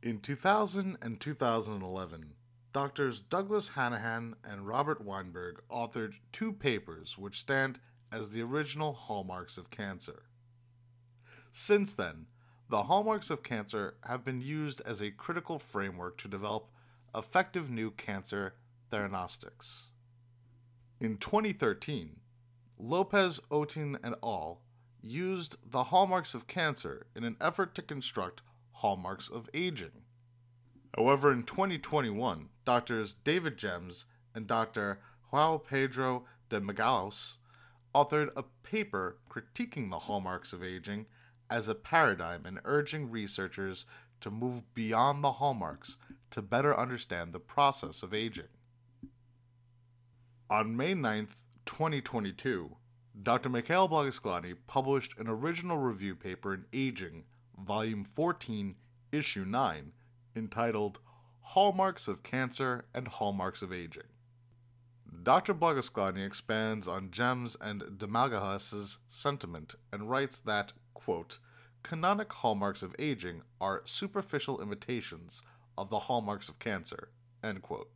In 2000 and 2011, Doctors Douglas Hanahan and Robert Weinberg authored two papers which stand as the original hallmarks of cancer. Since then, the hallmarks of cancer have been used as a critical framework to develop effective new cancer theranostics. In 2013, Lopez Otin et al. used the hallmarks of cancer in an effort to construct hallmarks of aging. However, in 2021, Doctors David Gems and Dr. João Pedro de Magalhães authored a paper critiquing the hallmarks of aging as a paradigm and urging researchers to move beyond the hallmarks to better understand the process of aging. On May 9, 2022, Dr. Mikhail Blagosklonny published an original review paper in Aging, Volume 14, Issue 9, entitled Hallmarks of Cancer and Hallmarks of Aging. Dr. Blagosklonny expands on Gems and de Magalhães' sentiment and writes that, quote, canonic hallmarks of aging are superficial imitations of the hallmarks of cancer, end quote.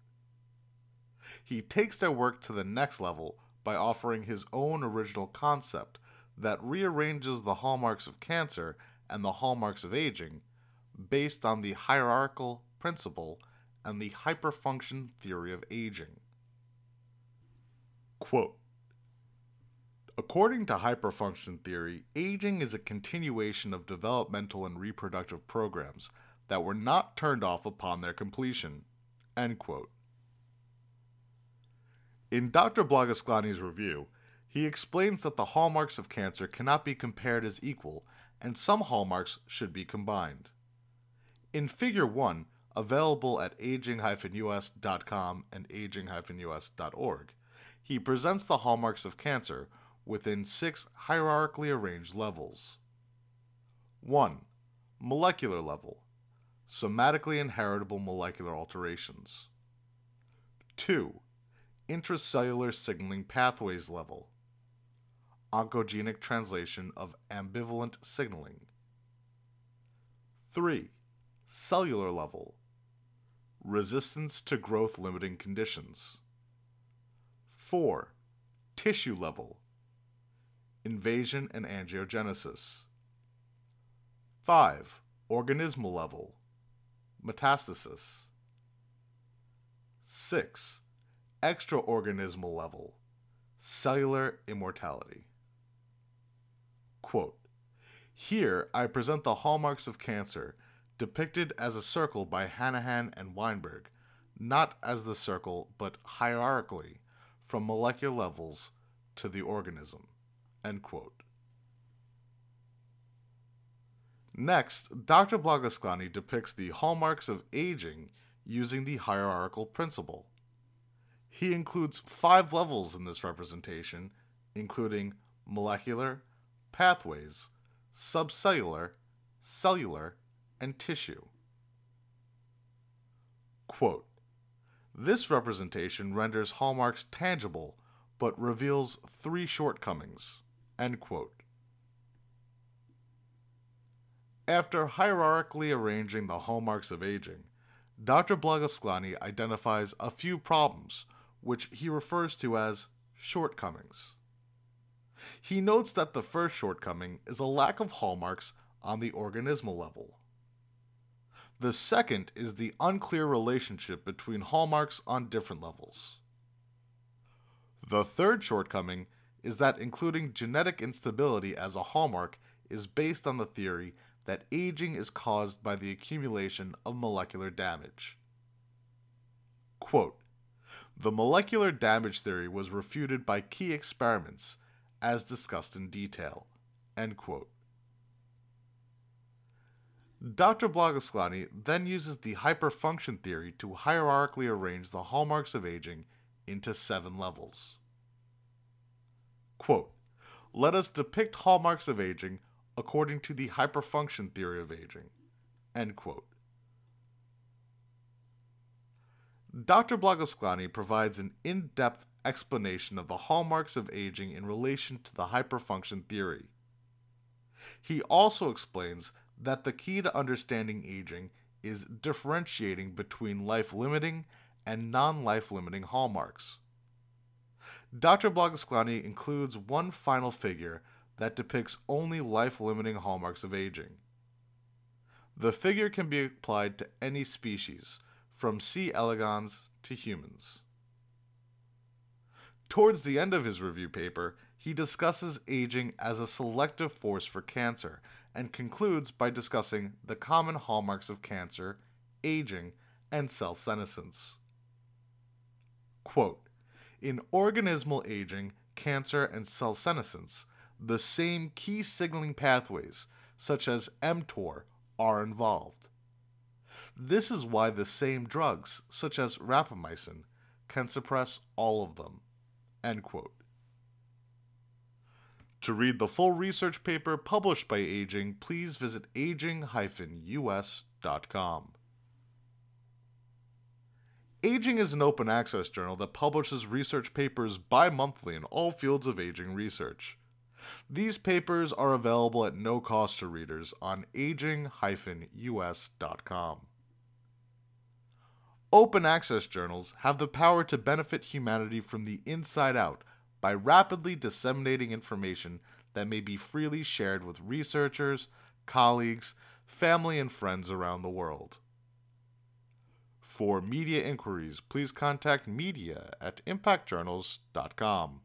He takes their work to the next level by offering his own original concept that rearranges the hallmarks of cancer and the hallmarks of aging based on the hierarchical principle and the hyperfunction theory of aging. Quote According to hyperfunction theory, aging is a continuation of developmental and reproductive programs that were not turned off upon their completion. End quote. In Dr. Blagosklonny's review, he explains that the hallmarks of cancer cannot be compared as equal, and some hallmarks should be combined. In Figure 1, available at aging-us.com and aging-us.org, he presents the hallmarks of cancer within six hierarchically arranged levels. 1. Molecular level somatically inheritable molecular alterations. 2. Intracellular signaling pathways level oncogenic translation of ambivalent signaling. 3. Cellular level resistance to growth limiting conditions. 4. Tissue level invasion and angiogenesis. 5. Organismal level metastasis. 6. Extraorganismal level cellular immortality. Quote, Here I present the hallmarks of cancer depicted as a circle by Hanahan and Weinberg, not as the circle, but hierarchically, from molecular levels to the organism. End quote. Next, Dr. Blagosklonny depicts the hallmarks of aging using the hierarchical principle. He includes five levels in this representation, including molecular, pathways, subcellular, cellular, and tissue. Quote, this representation renders hallmarks tangible but reveals three shortcomings. End quote. After hierarchically arranging the hallmarks of aging, Dr. Blagosklonny identifies a few problems, which he refers to as shortcomings. He notes that the first shortcoming is a lack of hallmarks on the organismal level. The second is the unclear relationship between hallmarks on different levels. The third shortcoming is that including genetic instability as a hallmark is based on the theory that aging is caused by the accumulation of molecular damage. Quote, the molecular damage theory was refuted by key experiments, as discussed in detail. End quote. Dr. Blagosklonny then uses the hyperfunction theory to hierarchically arrange the hallmarks of aging into seven levels. Quote, Let us depict hallmarks of aging according to the hyperfunction theory of aging. End quote. Dr. Blagosklonny provides an in depth explanation of the hallmarks of aging in relation to the hyperfunction theory. He also explains that the key to understanding aging is differentiating between life limiting and non life limiting hallmarks. Dr. Blagosklonny includes one final figure that depicts only life limiting hallmarks of aging. The figure can be applied to any species, from C. elegans to humans. Towards the end of his review paper, he discusses aging as a selective force for cancer and concludes by discussing the common hallmarks of cancer, aging, and cell senescence. Quote, in organismal aging, cancer, and cell senescence, the same key signaling pathways, such as mTOR, are involved. This is why the same drugs, such as rapamycin, can suppress all of them. End quote. To read the full research paper published by Aging, please visit aging-us.com. Aging is an open access journal that publishes research papers bi monthly in all fields of aging research. These papers are available at no cost to readers on aging-us.com. Open access journals have the power to benefit humanity from the inside out by rapidly disseminating information that may be freely shared with researchers, colleagues, family, and friends around the world. For media inquiries, please contact media at impactjournals.com.